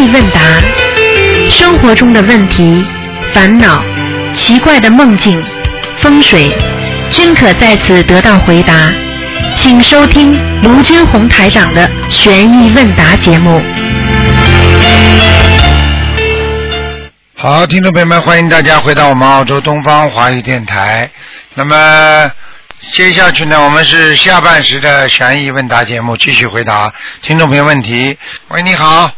疑问答，生活中的问题、烦恼、奇怪的梦境、风水，均可在此得到回答。请收听卢军红台长的悬疑问答节目。好，听众朋友们，欢迎大家回到我们澳洲东方华语电台。那么接下去呢，我们是下半时的悬疑问答节目，继续回答听众朋友问题。喂，你好，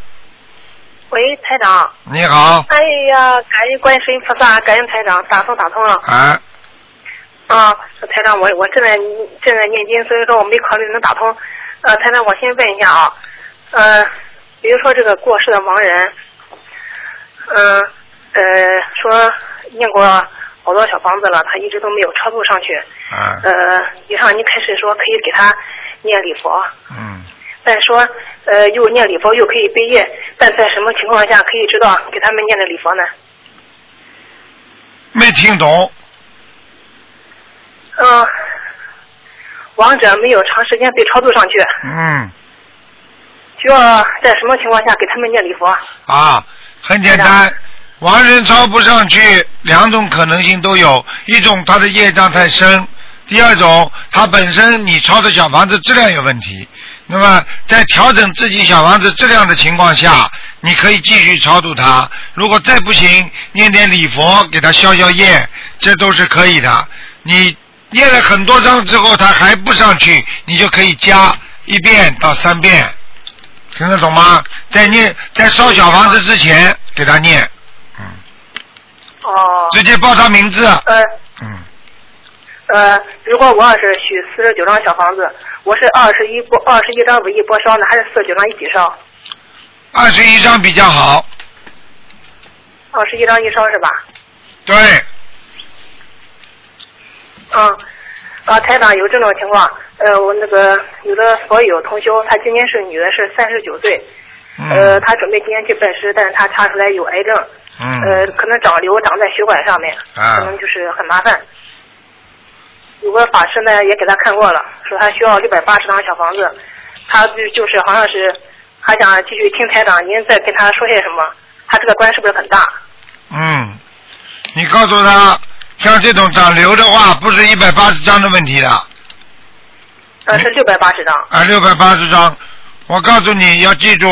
喂，台长。你好，哎呀，感恩观世音菩萨，感恩台长，打通打通了。啊，啊，台长，我我正在正在念经，所以说我没考虑能打通。呃，台长，我先问一下啊，呃，比如说这个过世的亡人，嗯呃说念过好多小房子了，他一直都没有超度上去。啊，呃，以上你开始说可以给他念礼佛，嗯，但说呃又念礼佛又可以背业，但在什么情况下可以知道给他们念的礼佛呢？没听懂，嗯，亡者没有长时间被超度上去，嗯，需要在什么情况下给他们念礼佛？啊，很简单，亡人超不上去，两种可能性都有，一种他的业障太深，第二种他本身你抄的小房子质量有问题。那么在调整自己小房子质量的情况下，你可以继续超度他。如果再不行，念点礼佛给他消消业，这都是可以的。你念了很多章之后，他还不上去，你就可以加一遍到三遍，听得懂吗？在念在烧小房子之前给他念，嗯，哦，直接报他名字，呃。嗯，呃，如果我要是许四十九张小房子，我是二十一波二十一张为一波烧呢，还是四十九张一起烧？二十一张比较好，二十一张一烧是吧？对，嗯，啊，台长有这种情况，呃，我那个有的佛友同修，她今年是女的，是三十九岁，呃，嗯她准备今年去拜师，但是她查出来有癌症，嗯，呃，可能长瘤长在血管上面，啊可能就是很麻烦。有个法师呢也给他看过了，说他需要六百八十张小房子，他就就是好像是还想继续听台长，您再跟他说些什么？他这个关是不是很大？嗯，你告诉他，像这种长瘤的话，不是一百八十张的问题的，呃，是六百八十张。啊，六百八十张。我告诉你要记住，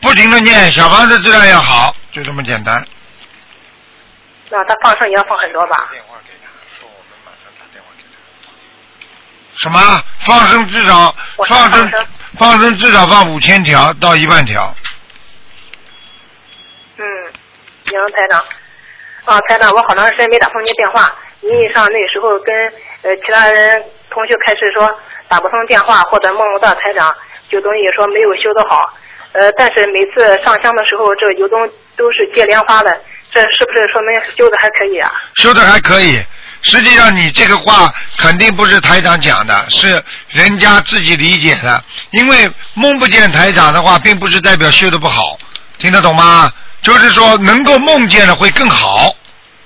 不停的念，小房子质量要好，就这么简单。那他放生也要放很多吧？电话给他，说我们马上打电话给他。什么？放生至少放生放生至少放五千条到一万条。嗯，行，台长。啊，台长，我好长时间没打通您电话。您上那时候跟呃其他人同学开始说打不通电话或者梦不到台长，就等于说没有修得好。呃，但是每次上香的时候，这油灯都是接莲花的，这是不是说明修的还可以啊？修的还可以。实际上，你这个话肯定不是台长讲的，是人家自己理解的。因为梦不见台长的话，并不是代表修的不好，听得懂吗？就是说，能够梦见了会更好，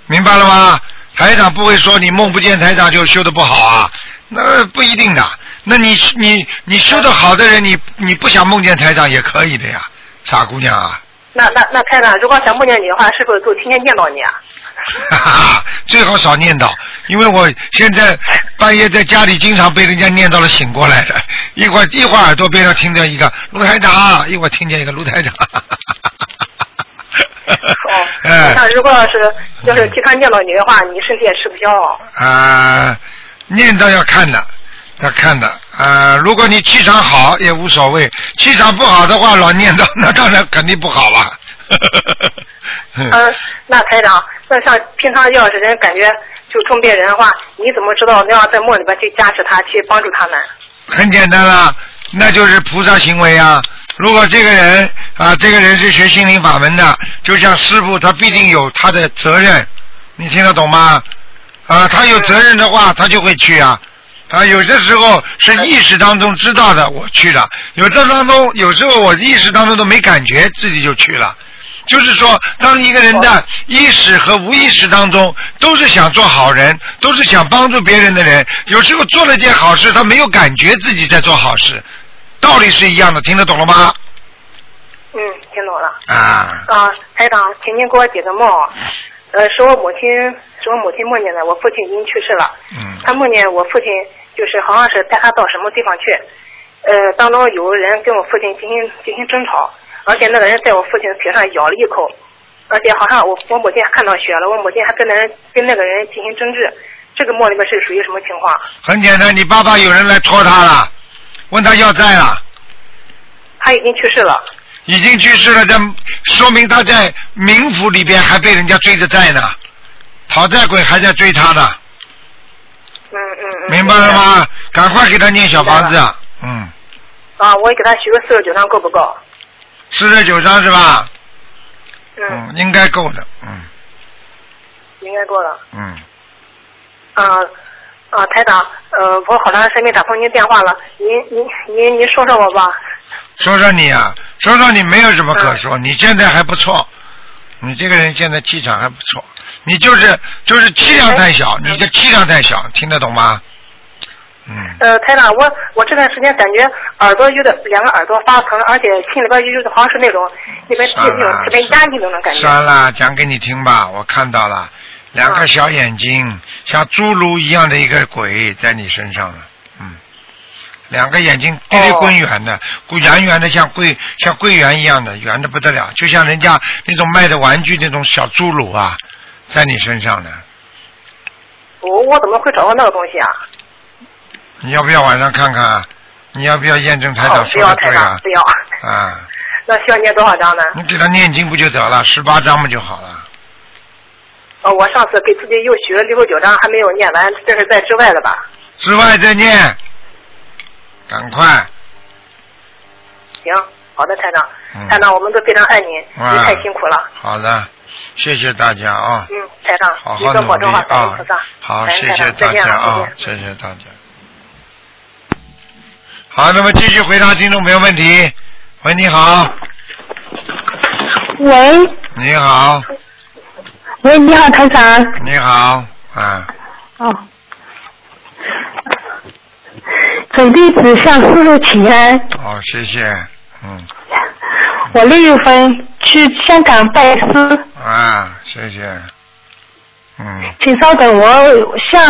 明白了吗？台长不会说你梦不见台长就修的不好啊，那不一定的。那你你你修的好的人，你你不想梦见台长也可以的呀，傻姑娘啊。那那那台长，如果想梦见你的话，是不是就天天念叨你啊？哈哈，最好少念叨，因为我现在半夜在家里经常被人家念叨了醒过来的，一会儿一会儿耳朵边上听见一个卢台长，一会儿听见一个卢台长。哦，哎那如果要是要是经常念叨你的话，你身体也吃不消哦。啊，念叨要看的，要看的。啊，如果你气场好也无所谓，气场不好的话老念叨，那当然肯定不好了。嗯，那台长，那像平常要是人感觉就重病人的话，你怎么知道那样在梦里边去加持他，去帮助他们？很简单啦，那就是菩萨行为啊。如果这个人啊，这个人是学心灵法门的，就像师傅，他必定有他的责任，你听得懂吗？啊，他有责任的话，他就会去啊。啊，有些时候是意识当中知道的，我去了；有的当中，有时候我意识当中都没感觉，自己就去了。就是说，当一个人的意识和无意识当中都是想做好人，都是想帮助别人的人，有时候做了件好事，他没有感觉自己在做好事，道理是一样的，听得懂了吗？嗯，听懂了。啊，啊，台长，请您给我解个梦。呃，是我母亲，是我母亲梦见的，我父亲已经去世了。嗯他梦见我父亲就是好像是带他到什么地方去，呃，当中有人跟我父亲进行进行争吵，而且那个人在我父亲的腿上咬了一口，而且好像我我母亲还看到血了，我母亲还跟那人跟那个人进行争执。这个梦里面是属于什么情况？很简单，你爸爸有人来拖他了，问他要债了，他已经去世了。已经去世了，这说明他在冥府里边还被人家追着债呢，讨债鬼还在追他呢，嗯嗯嗯。明白了？吗？赶快给他念小房子，嗯，啊，我给他许个四十九张够不够？四十九张是吧？嗯，嗯，应该够的，嗯应该够了。嗯，啊啊，台长，呃，我好长时间没打通您电话了，您您您您说说我吧。说说你啊，说说你没有什么可说，你现在还不错，你这个人现在气场还不错，你就是就是气量太小，你这气量太小，听得懂吗？嗯，呃，台长，我我这段时间感觉耳朵有点两个耳朵发疼，而且心里边有好像是那种那边那种特别压抑那种感觉。算了，讲给你听吧，我看到了，两个小眼睛，像侏儒一样的一个鬼在你身上了，嗯，两个眼睛滴溜滚圆的，滚圆圆的像桂像桂圆一样的，圆的不得了，就像人家那种卖的玩具那种小侏儒啊，在你身上呢。我我怎么会找到那个东西啊？你要不要晚上看看啊？你要不要验证台哦长，说不要台的对啊，？长不要。啊，那需要念多少张呢？你给他念经不就得了？十八章不就好了？哦，我上次给自己又许了六十九张，还没有念完，这是在之外的吧？之外再念，赶快。行，好的，台长。嗯台长，我们都非常爱您，啊您太辛苦了。好的，谢谢大家啊。嗯，台长，好好努力啊！好，谢谢大家啊谢谢大家。好，那么继续回答听众朋友问题。喂，你好，喂你好，喂，你好，台长。你好，啊，哦。准弟子向师傅请安。好，谢谢，嗯，我六月份去香港拜师，啊，谢谢，嗯，请稍等，我向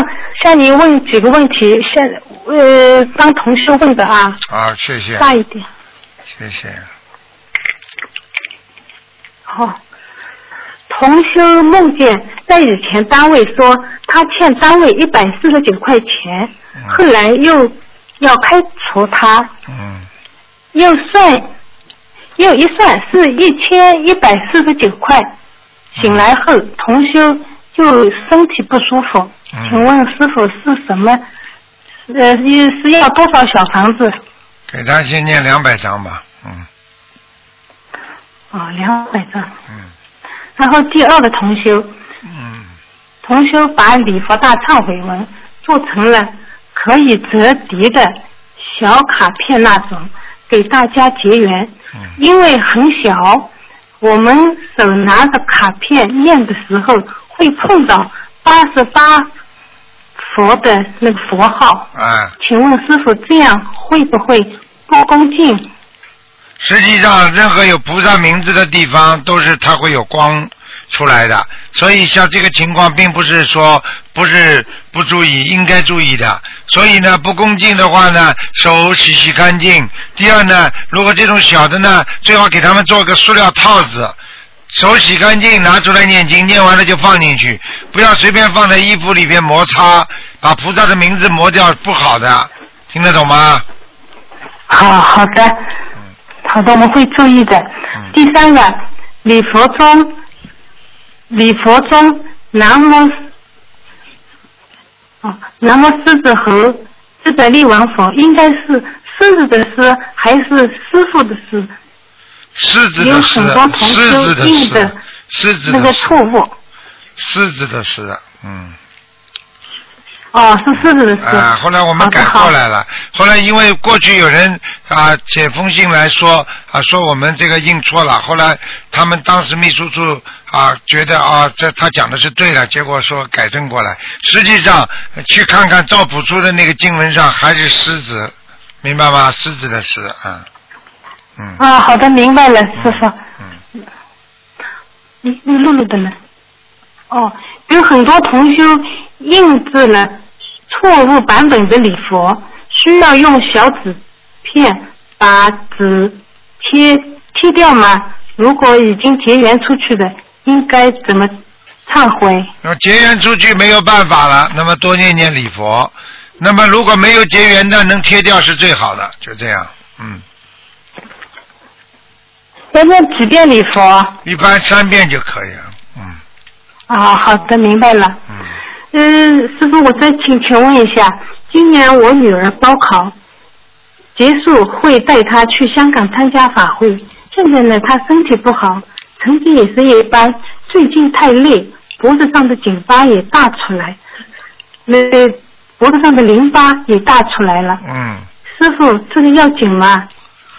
向您问几个问题，向呃帮同事问的啊，啊，谢谢，大一点。谢谢，哦。同修梦见在以前单位说他欠单位一百四十九块钱，嗯后来又要开除他，嗯，又算，又一算是一千一百四十九块。醒来后，同修就身体不舒服，嗯请问师傅是什么？呃，你是要多少小房子？给他先念两百张吧，嗯哦，两百张。嗯然后第二个同修，嗯，同修把礼佛大忏悔文做成了可以折叠的小卡片那种，给大家结缘。嗯因为很小，我们手拿着卡片念的时候会碰到八十八佛的那个佛号。哎，请问师傅这样会不会不恭敬？实际上，任何有菩萨名字的地方，都是它会有光出来的。所以，像这个情况，并不是说不是不注意，应该注意的。所以呢，不恭敬的话呢，手洗洗干净。第二呢，如果这种小的呢，最好给他们做个塑料套子，手洗干净，拿出来念经，念完了就放进去，不要随便放在衣服里边摩擦，把菩萨的名字磨掉，不好的。听得懂吗？好好的，好的，我们会注意的。嗯第三个，礼佛中，礼佛中南无，哦，南无狮子猴狮子力王佛，应该是狮子的狮还是师傅的师？狮子有的狮狮修子的狮狮子那个错误。狮子的狮，嗯，哦，是狮子的狮。啊，后来我们改过来了。后来因为过去有人啊写封信来说啊说我们这个印错了，后来他们当时秘书处啊觉得啊这他讲的是对的，结果说改正过来。实际上呃去看看赵朴初的那个经文上还是狮子，明白吗？狮子的狮，啊，嗯啊，好的，明白了，师傅。嗯，你你录录的呢？哦，有很多同修印制了错误版本的礼佛，需要用小纸片把纸贴贴掉吗？如果已经结缘出去的，应该怎么忏悔？那结缘出去没有办法了，那么多念念礼佛。那么如果没有结缘的，能贴掉是最好的，就这样。嗯，要念几遍礼佛？一般三遍就可以了。嗯啊，好的，明白了。嗯，嗯，师傅，我再请请问一下，今年我女儿高考结束，会带她去香港参加法会。现在呢，她身体不好，成绩也是一般，最近太累，脖子上的颈巴也大出来，那脖子上的淋巴也大出来了。嗯，师傅，这个要紧吗？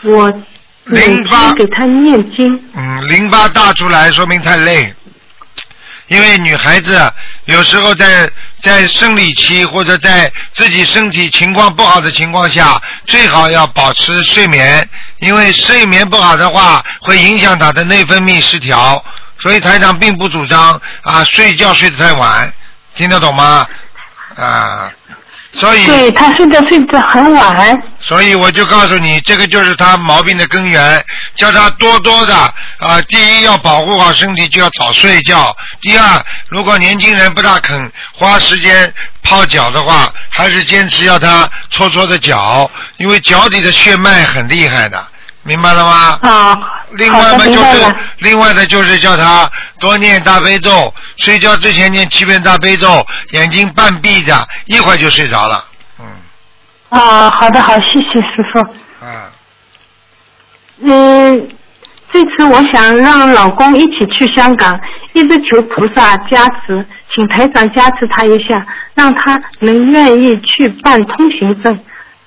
我每淋巴给他念经。嗯，淋巴大出来说明太累，因为女孩子有时候在在生理期或者在自己身体情况不好的情况下，最好要保持睡眠，因为睡眠不好的话会影响她的内分泌失调，所以台长并不主张啊睡觉睡得太晚，听得懂吗？啊，所以对他睡觉睡得很晚。所以我就告诉你，这个就是他毛病的根源，叫他多多的啊、第一要保护好身体，就要早睡觉；第二，如果年轻人不大肯花时间泡脚的话，还是坚持要他搓搓的脚，因为脚底的血脉很厉害的，明白了吗？啊，另外嘛，就是。另外的就是叫他多念大悲咒，睡觉之前念七遍大悲咒，眼睛半闭着，一会儿就睡着了。嗯，啊，好的，好，谢谢师傅。啊。嗯，这次我想让老公一起去香港，一直求菩萨加持，请台长加持他一下，让他能愿意去办通行证。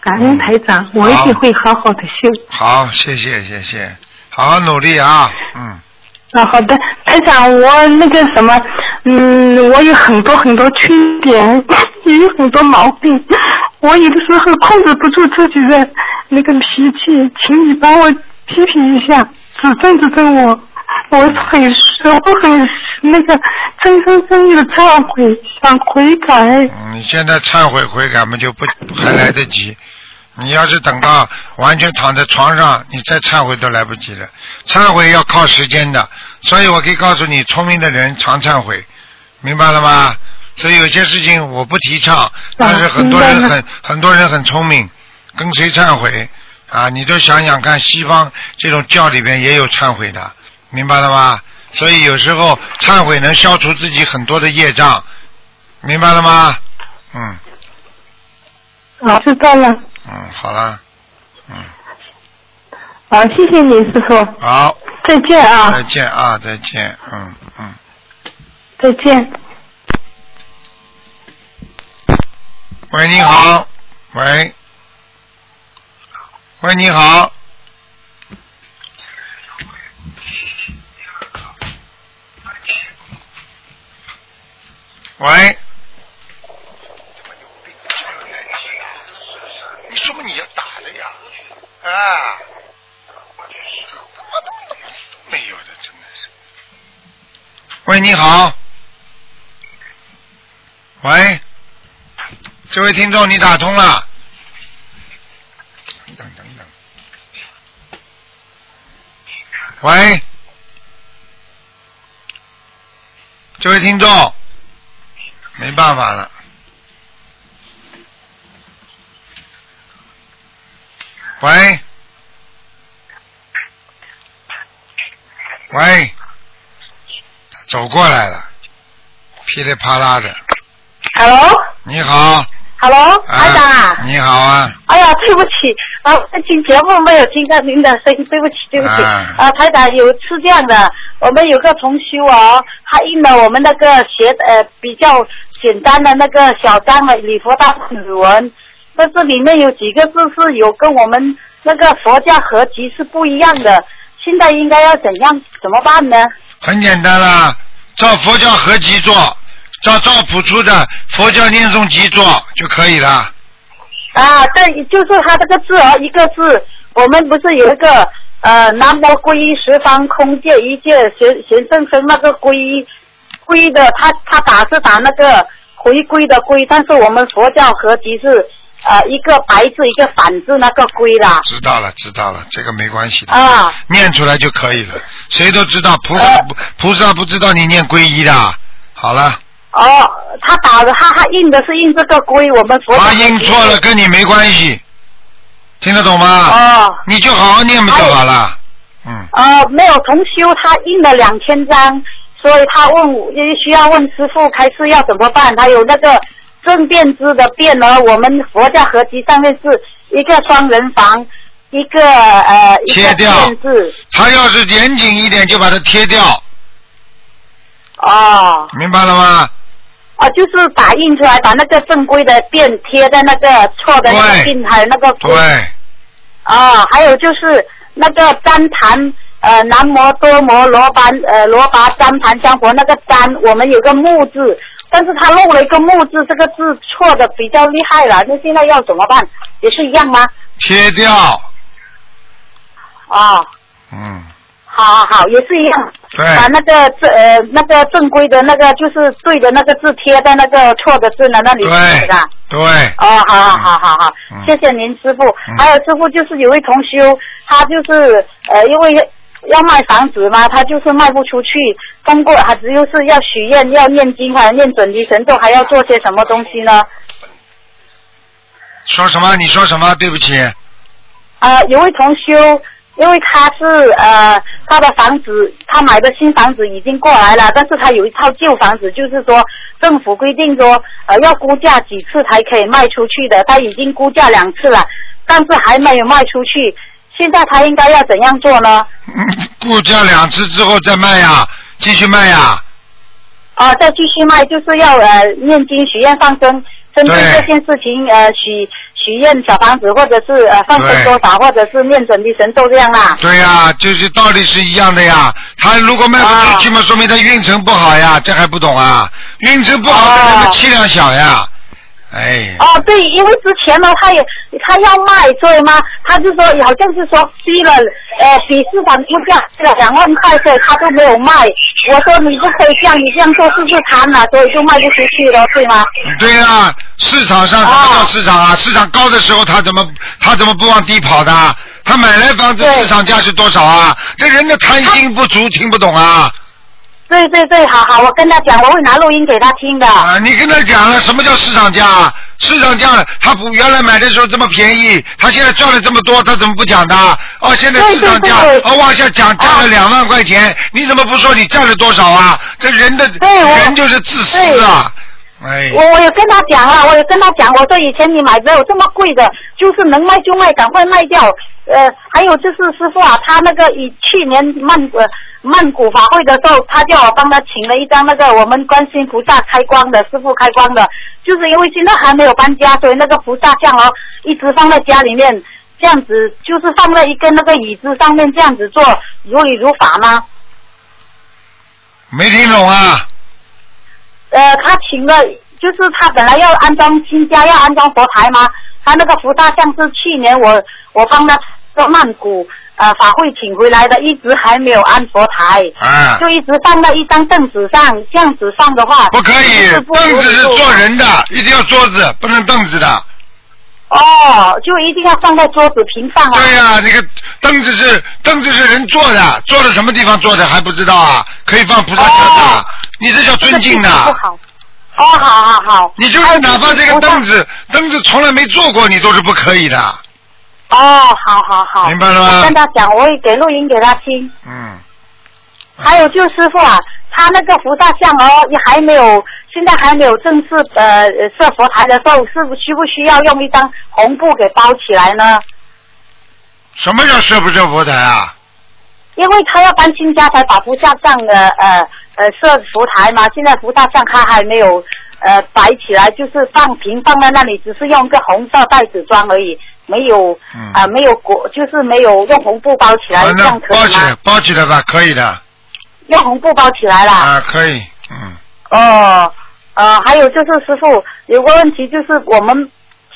感恩台长，我一定会好好的修。好，谢谢谢谢，好好努力啊，嗯，啊，好的，台长，我那个什么，嗯，我有很多很多缺点，也有很多毛病，我有的时候控制不住自己的那个脾气，请你帮我批评一下，指正指正我，我很我很那个真心真意的忏悔，想悔改。嗯你现在忏悔悔改嘛就不还来得及，你要是等到完全躺在床上，你再忏悔都来不及了。忏悔要靠时间的，所以我可以告诉你，聪明的人常忏悔，明白了吗？所以有些事情我不提倡，但是很多人很很多人很聪明，跟谁忏悔啊？你都想想看，西方这种教里边也有忏悔的，明白了吗？所以有时候忏悔能消除自己很多的业障，明白了吗？嗯啊，知道了。嗯，好啦，嗯，好，谢谢你，师傅，好，再见啊。再，见啊，再见，嗯嗯。再见。喂，你好，喂，喂，你好，喂，你说嘛你要打了呀？啊，没有的，真的是。喂，你好，喂。这位听众，你打通了。等等等。喂，这位听众，没办法了。喂，喂，走过来了，噼里啪啦的。Hello，Hello，台长啊！你好啊，哎呀，对不起，啊，听节目没有听到您的声音，对不起，对不起。啊。啊，台长有是这样的，我们有个同修哦，他印了我们那个写呃比较简单的那个小张的礼佛大语文，但是里面有几个字是有跟我们那个佛教合集是不一样的，现在应该要怎样怎么办呢？很简单啦，照佛教合集做，照赵朴初的佛教念诵集做就可以了。啊，对，就是他这个字哦，一个字，我们不是有一个呃，南无皈依十方空界一切贤贤圣僧那个皈依皈依的，他他打是打那个回归的归，但是我们佛教合集是呃一个白字一个反字那个龟啦。知道了，知道了，这个没关系的，啊，念出来就可以了。谁都知道，菩萨菩萨不知道你念皈依的。好了，哦，他打的他他印的是印这个龟，我们佛他印错了，跟你没关系，听得懂吗？哦。你就好好念不就好了？嗯，呃，没有重修，他印了两千张，所以他问我，需要问师傅开示要怎么办。他有那个正变字的变呢，我们佛教合集上面是一个双人房，一个呃一个切掉。变字。他要是严谨一点，就把它贴掉，哦，明白了吗？啊，就是打印出来，把那个正规的变贴在那个错的那个对。印，还有那个对，啊，还有就是那个旃檀，呃，南摩多摩罗班，呃，罗拔旃檀香佛那个旃，我们有个木字，但是他漏了一个木字，这个字错的比较厉害了，那现在要怎么办？也是一样吗？贴掉，啊，嗯，好好好，也是一样，对，把那个正呃那个正规的那个就是对的那个字贴在那个错的字的那里，对是吧？对，哦，好好好好好嗯，谢谢您师傅。还有师傅就是有位同修，他就是呃因为要卖房子嘛，他就是卖不出去，通过他只有是要许愿、要念经，还念准提神咒，还要做些什么东西呢？说什么？你说什么？对不起，呃，有位同修，因为他是呃他的房子，他买的新房子已经过来了，但是他有一套旧房子，就是说政府规定说呃要估价几次才可以卖出去的，他已经估价两次了，但是还没有卖出去。现在他应该要怎样做呢？嗯估价两次之后再卖呀，继续卖呀，啊、再继续卖，就是要呃念经许愿放生，针对对这件事情呃许许愿小房子，或者是呃放生多少，或者是念准提神咒这样啦。对呀，就是道理是一样的呀。他如果卖不出去嘛，说明他运程不好呀，这还不懂啊？运程不好的人的哦气量小呀，哎，哦，对，因为之前呢，他也他要卖，所以嘛，他就说好像是说低了，呃，比市场估价低了两万块，所以他都没有卖。我说你不可以这样，你这样做是不是贪了？所以就卖不出去了，对吗？对啊，市场上什么叫市场啊？市场高的时候他怎么他怎么不往低跑的？他买来房子市场价是多少啊？这人的贪心不足，听不懂啊？对对对，好好，我跟他讲，我会拿录音给他听的。啊，你跟他讲了什么叫市场价啊？市场价他不原来买的时候这么便宜，他现在赚了这么多，他怎么不讲的？哦，现在市场价对对对哦往下讲，降了两万块钱，你怎么不说你占了多少啊？这人的人就是自私啊！哎，我我有跟他讲了，我有跟他讲，我说以前你买的有这么贵的，就是能卖就卖，赶快卖掉。呃，还有就是师傅啊，他那个以去年曼呃曼谷法会的时候，他叫我帮他请了一张那个我们观世音菩萨开光的师傅开光的，就是因为现在还没有搬家，所以那个菩萨像哦一直放在家里面，这样子就是放在一个那个椅子上面这样子做如理如法吗？没听懂啊？呃，他请了，就是他本来要安装新家，要安装佛台嘛。他那个菩萨像是去年我我帮他做曼谷呃法会请回来的，一直还没有安佛台，啊，就一直放在一张凳子上，这样子放的话，不可以，是不凳子是坐人的，一定要桌子，不能凳子的。哦，就一定要放在桌子平放啊。对呀、那个凳子是凳子是人坐的，坐在什么地方坐的还不知道啊？可以放菩萨像的，哦你这叫尊敬的这。个不好。哦，好好好。你就是哪怕这个凳子凳子从来没坐过，你都是不可以的。哦，好好好。明白了吗我跟他讲，我也给录音给他听。嗯，还有就是师傅啊，他那个菩萨像哦，也还没有，现在还没有正式呃呃设佛台的时候，是不需不需要用一张红布给包起来呢？什么叫设不设佛台啊？因为他要搬新家才把菩萨像的呃呃设佛台嘛，现在菩萨像他还没有呃摆起来，就是放平放在那里，只是用一个红色袋子装而已，没有嗯啊、没有裹，就是没有用红布包起来，啊，这样可以包起来？包起来吧，可以的。用红布包起来啦。啊，可以，嗯，哦，呃，还有就是师傅有个问题，就是我们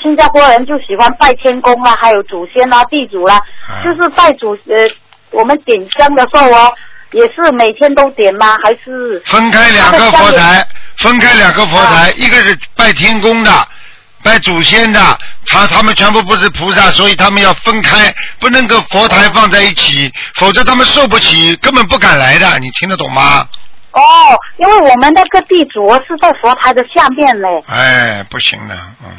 新加坡人就喜欢拜天公啦，还有祖先啦、地主啦，啊就是拜祖呃我们点香的时候哦，也是每天都点吗？还是分开两个佛台，分开两个佛啊台，一个是拜天公的，拜祖先的，他他们全部不是菩萨，所以他们要分开，不能跟佛台放在一起，否则他们受不起，根本不敢来的，你听得懂吗？哦，因为我们那个地主哦是在佛台的下面嘞，哎，不行的，嗯，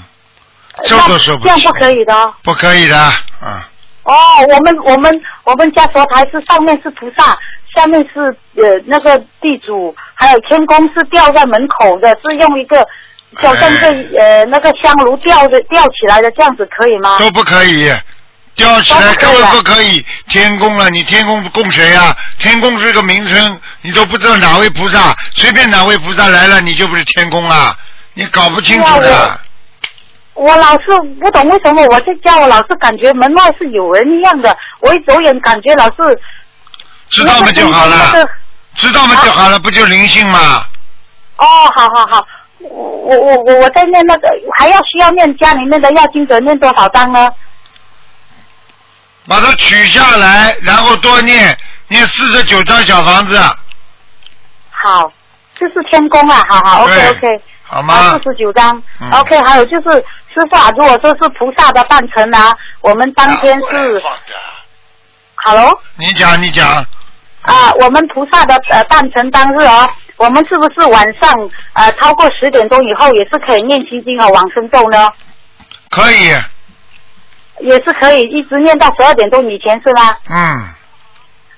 呃受都受不起这样不，可以的哦。不可以的，嗯，哦，我们我们我们家佛台是上面是菩萨，下面是呃那个地主，还有天宫是吊在门口的，是用一个就像这、呃那个香炉吊着吊起来的，这样子可以吗？都不可以。吊起来根本不可以，天宫了，你天宫供谁呀、天宫是个名称，你都不知道哪位菩萨，随便哪位菩萨来了，你就不是天宫了，你搞不清楚的。我老是不懂为什么我在家，我老是感觉门外是有人一样的，我一走远感觉老是知道吗就好了，知道吗就好了，不就灵性吗？哦，好好好，我我我我我在念那个，还要需要念家里面的要经者念多少章呢？把它取下来，然后多念，念四十九张小房子，好，这是天宫啊，好好，OK OK 好吗四？十九张、嗯 o k 还有就是师傅啊，如果说是菩萨的诞辰啊，我们当天是，Hello 你讲，你讲，啊，我们菩萨的呃诞辰当日哦，我们是不是晚上呃超过十点钟以后也是可以念心经和往生咒呢？可以，也是可以一直念到十二点钟以前是吗？嗯，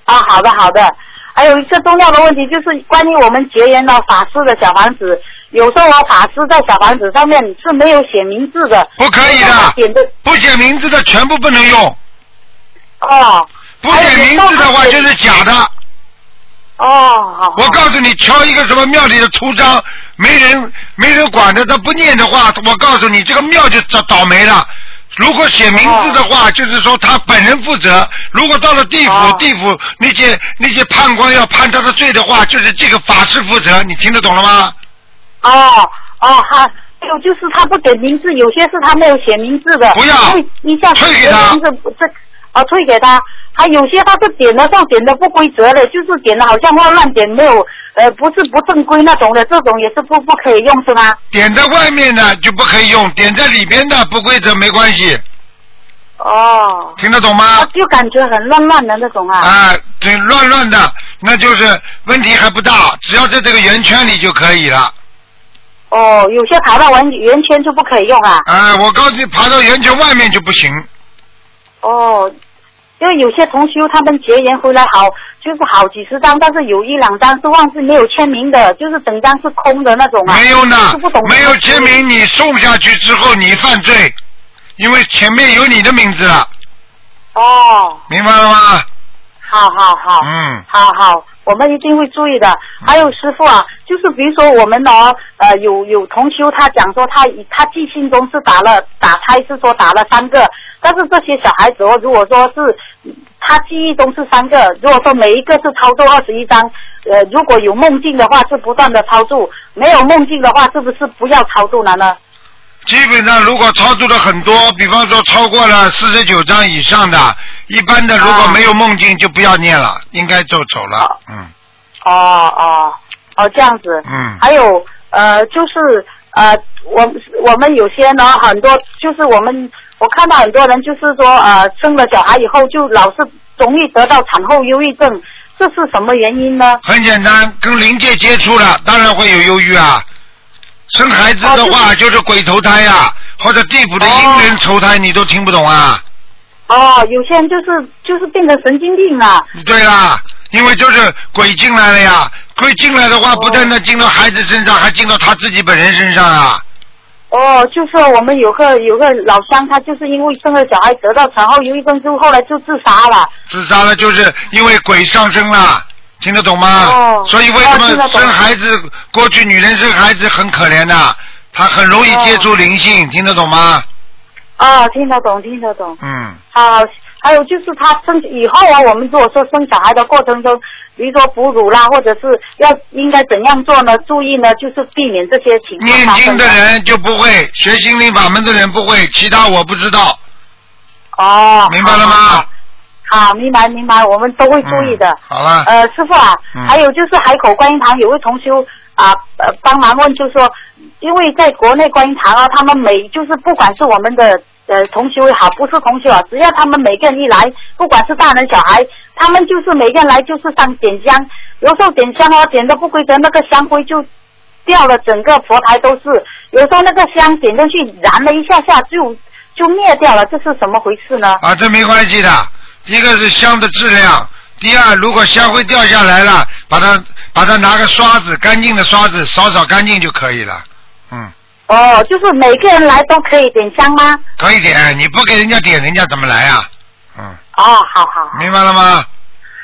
啊，好的好的。还有一个重要的问题就是关于我们结缘的法师的小房子，有时候啊法师在小房子上面是没有写名字的，不可以的，点的。不写名字的全部不能用，哦。不写名字的话就是假的。哦好。我告诉你，敲一个什么庙里的图章，没人没人管的，他不念的话，我告诉你，这个庙就倒倒霉了。如果写名字的话，就是说他本人负责；如果到了地府，哦地府那些那些判官要判他的罪的话，就是这个法师负责。你听得懂了吗？哦哦好。还有就是他不给名字，有些是他没有写名字的。不要因为一下子退给他名字不这哦退给他，还有些他是点的时候点的不规则的，就是点的好像乱乱点，没有呃不是不正规那种的，这种也是不不可以用是吗？点在外面的就不可以用，点在里边的不规则没关系，哦，听得懂吗？就感觉很乱乱的那种啊。啊，对，乱乱的，那就是问题还不大，只要在这个圆圈里就可以了。哦，有些爬到圆圆圈就不可以用啊。啊，我告诉你，爬到圆圈外面就不行。哦，因为有些同修他们结缘回来好，就是好几十张，但是有一两张是忘记没有签名的，就是整张是空的那种啊。没有呢是不懂，没有签名，你送下去之后你犯罪，因为前面有你的名字了，哦，明白了吗？好好好。嗯，好好，我们一定会注意的。还有师傅啊，就是比如说我们哦，呃，有有同修他讲说他他记性中是打了打胎是说打了三个，但是这些小孩子哦，如果说是他记忆中是三个，如果说每一个是操作二十一张，呃，如果有梦境的话是不断的操作，没有梦境的话是不是不要操作了呢？基本上如果超度了很多，比方说超过了四十九章以上的，一般的如果没有梦境就不要念了，应该就走了。嗯哦哦哦，这样子。嗯，还有呃，就是呃，我我们有些呢，很多就是我们我看到很多人就是说呃，生了小孩以后就老是容易得到产后忧郁症，这是什么原因呢？很简单，跟灵界接触了，当然会有忧郁啊。生孩子的话就是鬼投胎呀、或者地府的阴人投胎，你都听不懂啊？哦，有些人就是就是变成神经病了。对啦，因为就是鬼进来了呀，鬼进来的话，不但能进到孩子身上，还进到他自己本人身上啊。哦，就是我们有个有个老乡，他就是因为生了小孩得到产后忧郁症之后，后来就自杀了。自杀了就是因为鬼上身了，听得懂吗？哦所以为什么生孩子，过去女人生孩子很可怜的，她很容易接触灵性，听得懂吗？哦，听得懂，听得懂。嗯，好，还有就是她生以后啊，我们如果说生小孩的过程中，比如说哺乳啦，或者是要应该怎样做呢？注意呢，就是避免这些情况念经的人就不会，学心灵法门的人不会，其他我不知道，哦，明白了吗？好好好，明白明白，我们都会注意的。嗯好了，呃，师傅啊，嗯还有就是海口观音堂有位同修啊，呃，帮忙问，就说，因为在国内观音堂啊，他们每就是不管是我们的呃同修也好，不是同修啊，只要他们每个人一来，不管是大人小孩，他们就是每个人来就是上点香，有时候点香啊点的不规则，那个香灰就掉了，整个佛台都是，有时候那个香点进去燃了一下下就就灭掉了，这是怎么回事呢？啊，这没关系的。一个是香的质量，第二，如果香灰掉下来了，把它把它拿个刷子，干净的刷子扫扫干净就可以了。嗯，哦，就是每个人来都可以点香吗？可以点，你不给人家点，人家怎么来啊？嗯，哦，好好好。明白了吗？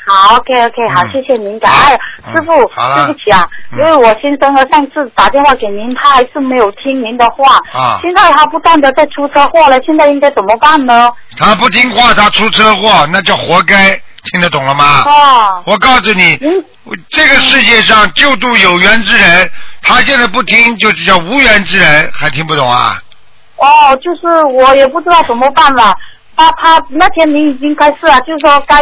好，OK OK，好，嗯谢谢您的哎，嗯师傅，对不起啊，嗯因为我先生和上次打电话给您，他还是没有听您的话，啊现在他不断的在出车祸了，现在应该怎么办呢？他不听话，他出车祸，那叫活该，听得懂了吗？哦，我告诉你，您这个世界上救度有缘之人，他现在不听，就是叫无缘之人，还听不懂啊？哦，就是我也不知道怎么办了。他他那天您已经开始了，就是说该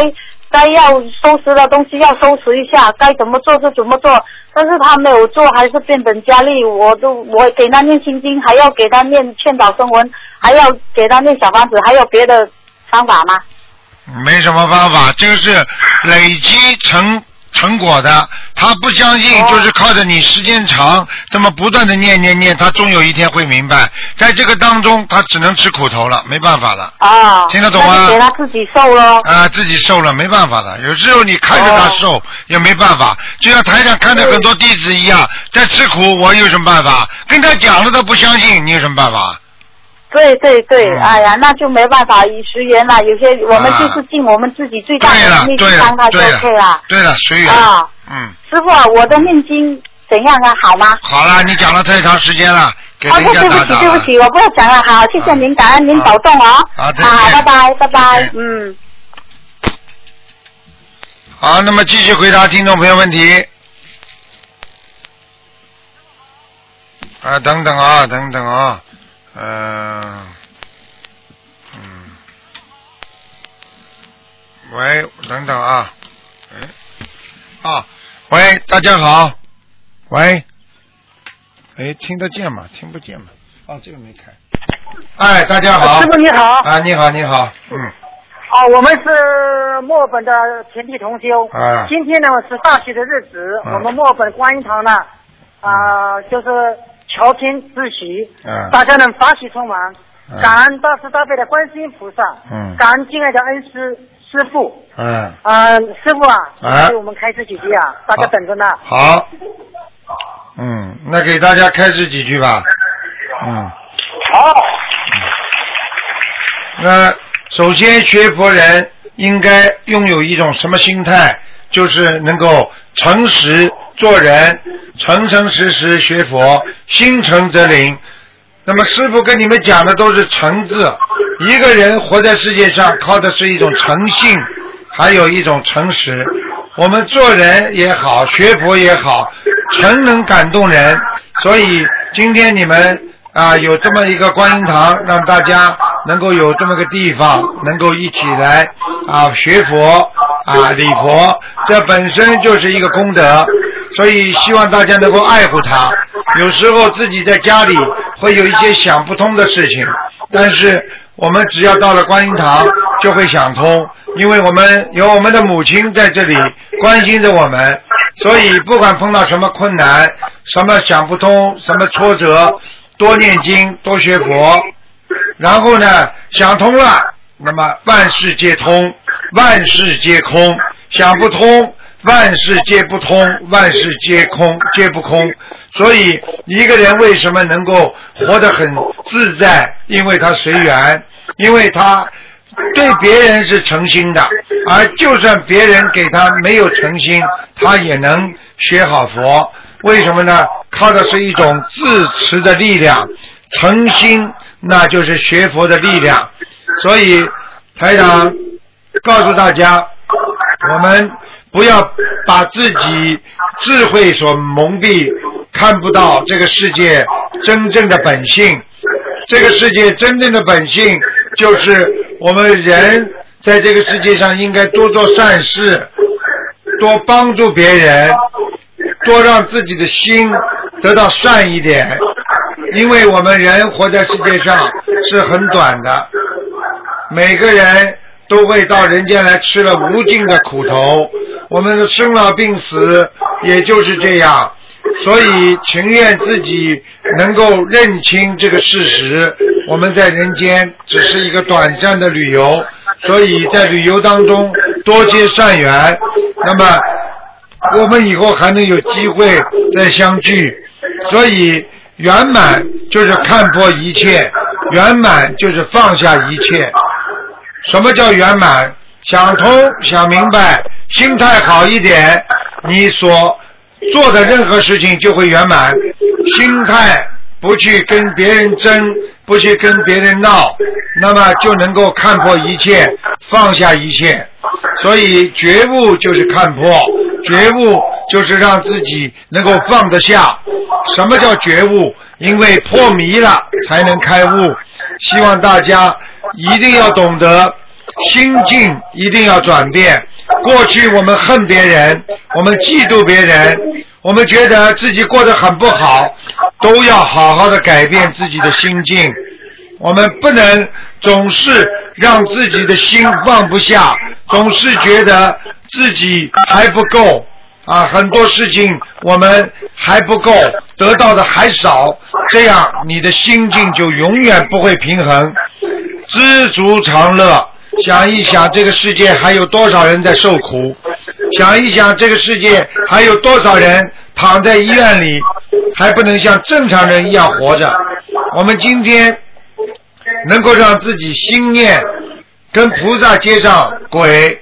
该要收拾的东西要收拾一下，该怎么做就怎么做。但是他没有做，还是变本加厉。我都我给他念心经，还要给他念劝导声文，还要给他念小方子，还有别的方法吗？没什么方法，就是累积成成果的。他不相信，哦就是靠着你时间长，这么不断的念念念，他终有一天会明白。在这个当中，他只能吃苦头了，没办法了。啊，听得懂吗给他自己受了。啊，自己受了没办法了，有时候你看着他哦受、也没办法，就像台上看着很多弟子一样，在吃苦，我有什么办法？跟他讲了他不相信，你有什么办法？对对对，嗯哎呀，那就没办法，以随缘了。有些我们啊就是尽我们自己最大的能力，去帮他，就对 OK 了了。，对了，随缘。啊，嗯，师傅啊，我的念经怎样啊？好吗？好了，你讲了太长时间了，给哦，人家对不起。对不起，我不要讲了。好，谢谢您，感恩您保重哦。好的好，拜拜，拜拜，嗯。好，那么继续回答听众朋友问题。啊，等等啊，等等啊，嗯、嗯，喂，等等啊，哎，啊，喂，大家好，喂，哎，听得见吗？听不见吗？啊，这个没开。哎，大家好。师傅你好，啊，你好，你好，嗯，啊，我们是墨尔本的全体同修。啊今天呢是大喜的日子，啊我们墨尔本观音堂呢，啊、就是乔天自喜，嗯。大家能法喜充满，嗯。感恩大慈大悲的观世音菩萨，嗯。感恩敬爱的恩师师傅。嗯，啊、师傅啊，啊。给我们开始几句啊，大家等着呢。好，嗯，那给大家开始几句吧。嗯，好，那首先学佛人应该拥有一种什么心态？就是能够诚实做人，诚诚实实学佛，心诚则灵。那么师傅跟你们讲的都是诚字，一个人活在世界上靠的是一种诚信，还有一种诚实。我们做人也好，学佛也好，诚能感动人。所以今天你们啊有这么一个观音堂，让大家能够有这么个地方，能够一起来啊学佛啊礼佛，这本身就是一个功德。所以希望大家能够爱护它。有时候自己在家里会有一些想不通的事情，但是我们只要到了观音堂就会想通，因为我们有我们的母亲在这里关心着我们，所以不管碰到什么困难、什么想不通、什么挫折，多念经、多学佛，然后呢想通了，那么万事皆通，万事皆空，想不通。万事皆不通，万事皆空，皆不空。所以一个人为什么能够活得很自在？因为他随缘，因为他对别人是诚心的，而就算别人给他没有诚心，他也能学好佛。为什么呢？靠的是一种自持的力量，诚心那就是学佛的力量。所以台长告诉大家，我们不要把自己智慧所蒙蔽，看不到这个世界真正的本性。这个世界真正的本性就是我们人在这个世界上应该多做善事，多帮助别人，多让自己的心得到善一点。因为我们人活在世界上是很短的，每个人都会到人间来吃了无尽的苦头。我们的生老病死也就是这样，所以情愿自己能够认清这个事实。我们在人间只是一个短暂的旅游，所以在旅游当中多结善缘，那么我们以后还能有机会再相聚。所以圆满就是看破一切，圆满就是放下一切。什么叫圆满？想通想明白，心态好一点，你所做的任何事情就会圆满。心态不去跟别人争，不去跟别人闹，那么就能够看破一切，放下一切。所以觉悟就是看破，觉悟就是让自己能够放得下。什么叫觉悟？因为破迷了才能开悟。希望大家一定要懂得。心境一定要转变。过去我们恨别人，我们嫉妒别人，我们觉得自己过得很不好，都要好好的改变自己的心境。我们不能总是让自己的心放不下，总是觉得自己还不够啊，很多事情我们还不够，得到的还少，这样你的心境就永远不会平衡。知足常乐。想一想，这个世界还有多少人在受苦？想一想，这个世界还有多少人躺在医院里，还不能像正常人一样活着？我们今天能够让自己心念跟菩萨接上轨，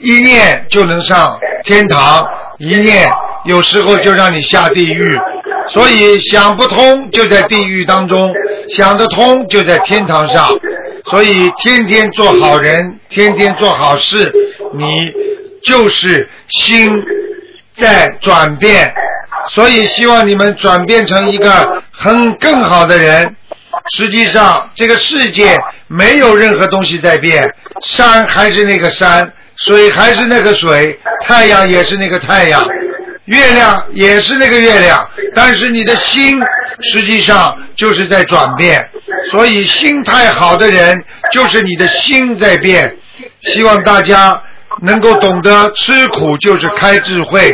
一念就能上天堂，一念有时候就让你下地狱。所以想不通就在地狱当中，想得通就在天堂上。所以天天做好人，天天做好事，你就是心在转变。所以希望你们转变成一个很更好的人。实际上，这个世界没有任何东西在变，山还是那个山，水还是那个水，太阳也是那个太阳，月亮也是那个月亮。但是你的心实际上就是在转变。所以心态好的人，就是你的心在变。希望大家能够懂得吃苦就是开智慧。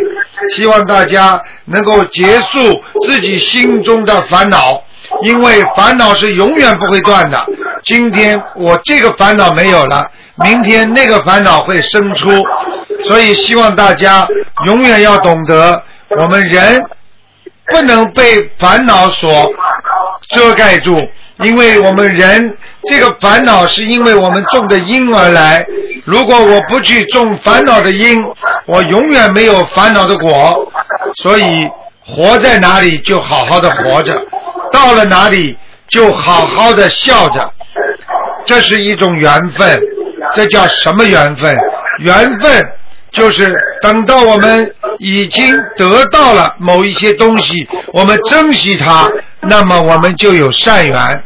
希望大家能够结束自己心中的烦恼，因为烦恼是永远不会断的。今天我这个烦恼没有了，明天那个烦恼会生出。所以希望大家永远要懂得，我们人不能被烦恼所遮盖住。因为我们人这个烦恼是因为我们种的因而来。如果我不去种烦恼的因，我永远没有烦恼的果。所以活在哪里就好好的活着，到了哪里就好好的笑着。这是一种缘分，这叫什么缘分？缘分就是等到我们已经得到了某一些东西，我们珍惜它。那么我们就有善缘。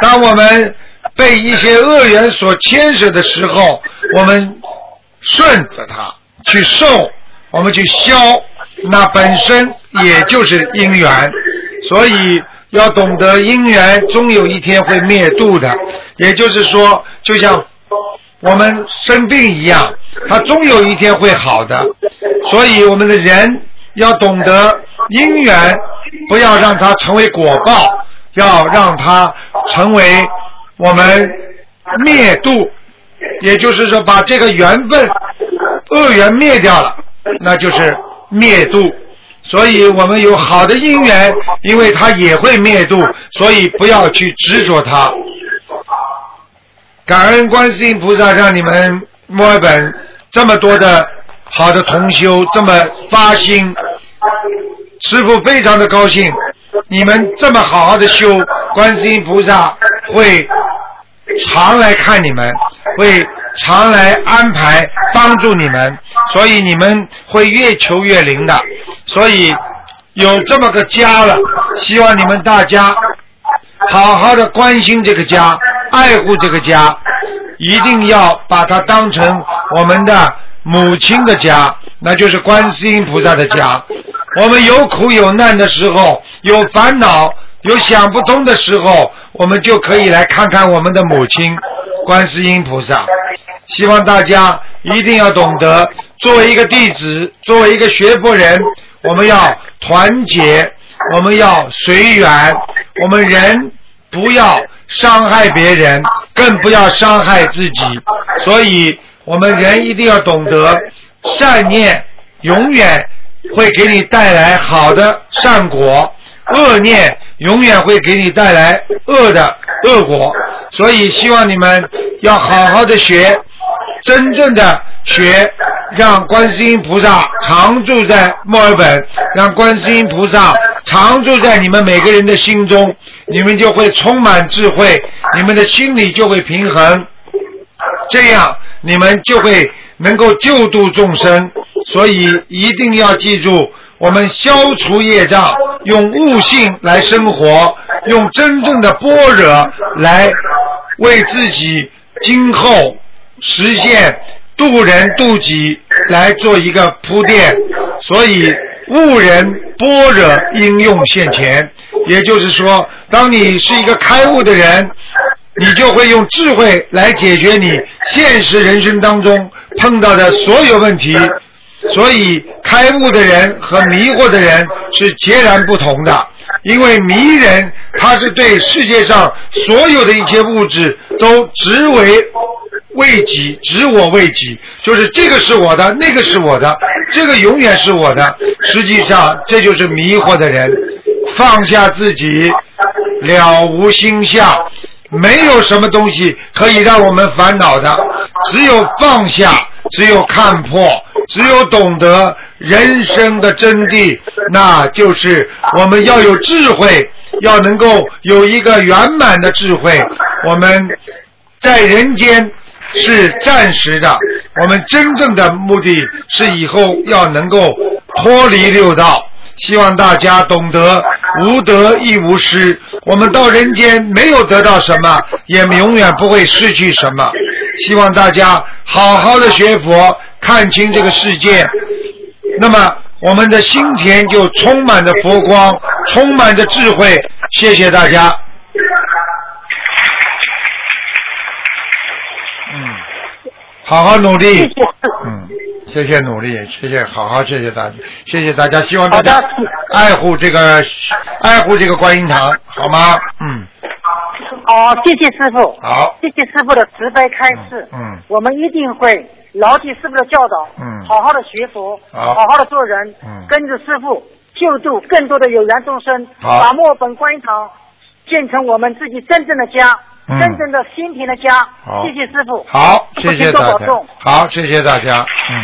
当我们被一些恶缘所牵扯的时候，我们顺着它去受，我们去消，那本身也就是因缘。所以要懂得因缘终有一天会灭度的。也就是说，就像我们生病一样，它终有一天会好的。所以我们的人。要懂得因缘，不要让它成为果报，要让它成为我们灭度。也就是说，把这个缘分恶缘灭掉了，那就是灭度。所以我们有好的因缘，因为它也会灭度，所以不要去执着它。感恩观世音菩萨，让你们墨尔本这么多的。好的同修这么发心，师傅非常的高兴。你们这么好好的修，观世音菩萨会常来看你们，会常来安排帮助你们，所以你们会越求越灵的。所以有这么个家了，希望你们大家好好的关心这个家，爱护这个家，一定要把它当成我们的母亲的家，那就是观世音菩萨的家。我们有苦有难的时候，有烦恼、有想不通的时候，我们就可以来看看我们的母亲观世音菩萨。希望大家一定要懂得，作为一个弟子，作为一个学佛人，我们要团结，我们要随缘，我们人不要伤害别人，更不要伤害自己。所以，我们人一定要懂得善念，永远会给你带来好的善果，恶念永远会给你带来恶的恶果。所以，希望你们要好好的学。真正的学，让观世音菩萨常住在墨尔本，让观世音菩萨常住在你们每个人的心中，你们就会充满智慧，你们的心里就会平衡，这样你们就会能够救度众生。所以一定要记住，我们消除业障，用悟性来生活，用真正的般若来为自己今后。实现渡人渡己来做一个铺垫，所以悟人般若应用现前，也就是说，当你是一个开悟的人，你就会用智慧来解决你现实人生当中碰到的所有问题。所以，开悟的人和迷惑的人是截然不同的，因为迷人他是对世界上所有的一切物质都只为。为己，执我为己，就是这个是我的，那个是我的，这个永远是我的。实际上，这就是迷惑的人。放下自己，了无心相，没有什么东西可以让我们烦恼的。只有放下，只有看破，只有懂得人生的真谛，那就是我们要有智慧，要能够有一个圆满的智慧。我们在人间。是暂时的，我们真正的目的是以后要能够脱离六道。希望大家懂得无得亦无失。我们到人间没有得到什么，也永远不会失去什么。希望大家好好的学佛，看清这个世界，那么我们的心田就充满着佛光，充满着智慧。谢谢大家。嗯好好努力，嗯，谢谢努力，谢谢，好好谢谢大家，谢谢大家，希望大家爱护这个爱护这个观音堂，好吗？嗯。哦，谢谢师傅。好。谢谢师傅的慈悲开示。嗯。我们一定会牢记师傅的教导。嗯。好好的学佛。好。好好的做人。嗯。跟着师傅救度更多的有缘众生。好。把墨本观音堂建成我们自己真正的家。真正的心田的家，谢谢师傅。好，谢谢大家。好，谢谢大家。嗯。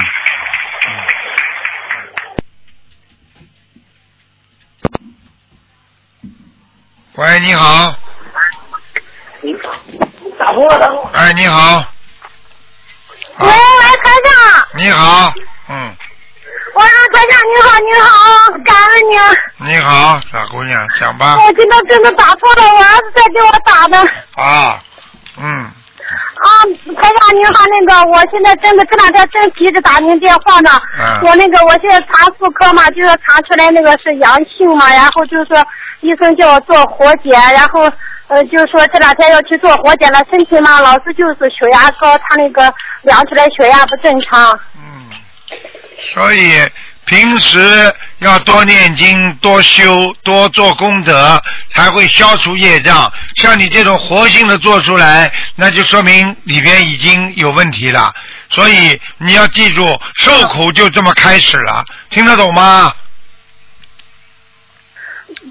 喂，你好。你打过了。哎，你好。喂，喂，台长。你好，嗯。我说台长你好，你好，感恩你。你好，小姑娘，讲吧。我今天真的打错了，我儿子在给我打的。啊，嗯。啊，台长你好，那个我现在真的这两天真急着打您电话呢。嗯。我那个我现在查妇科嘛，就是查出来那个是阳性嘛，然后就是说医生叫我做活检，然后呃就是说这两天要去做活检了，身体嘛老是就是血压高，他那个量出来血压不正常。所以平时要多念经、多修、多做功德，才会消除业障。像你这种活性的做出来，那就说明里边已经有问题了。所以你要记住，受苦就这么开始了，听得懂吗？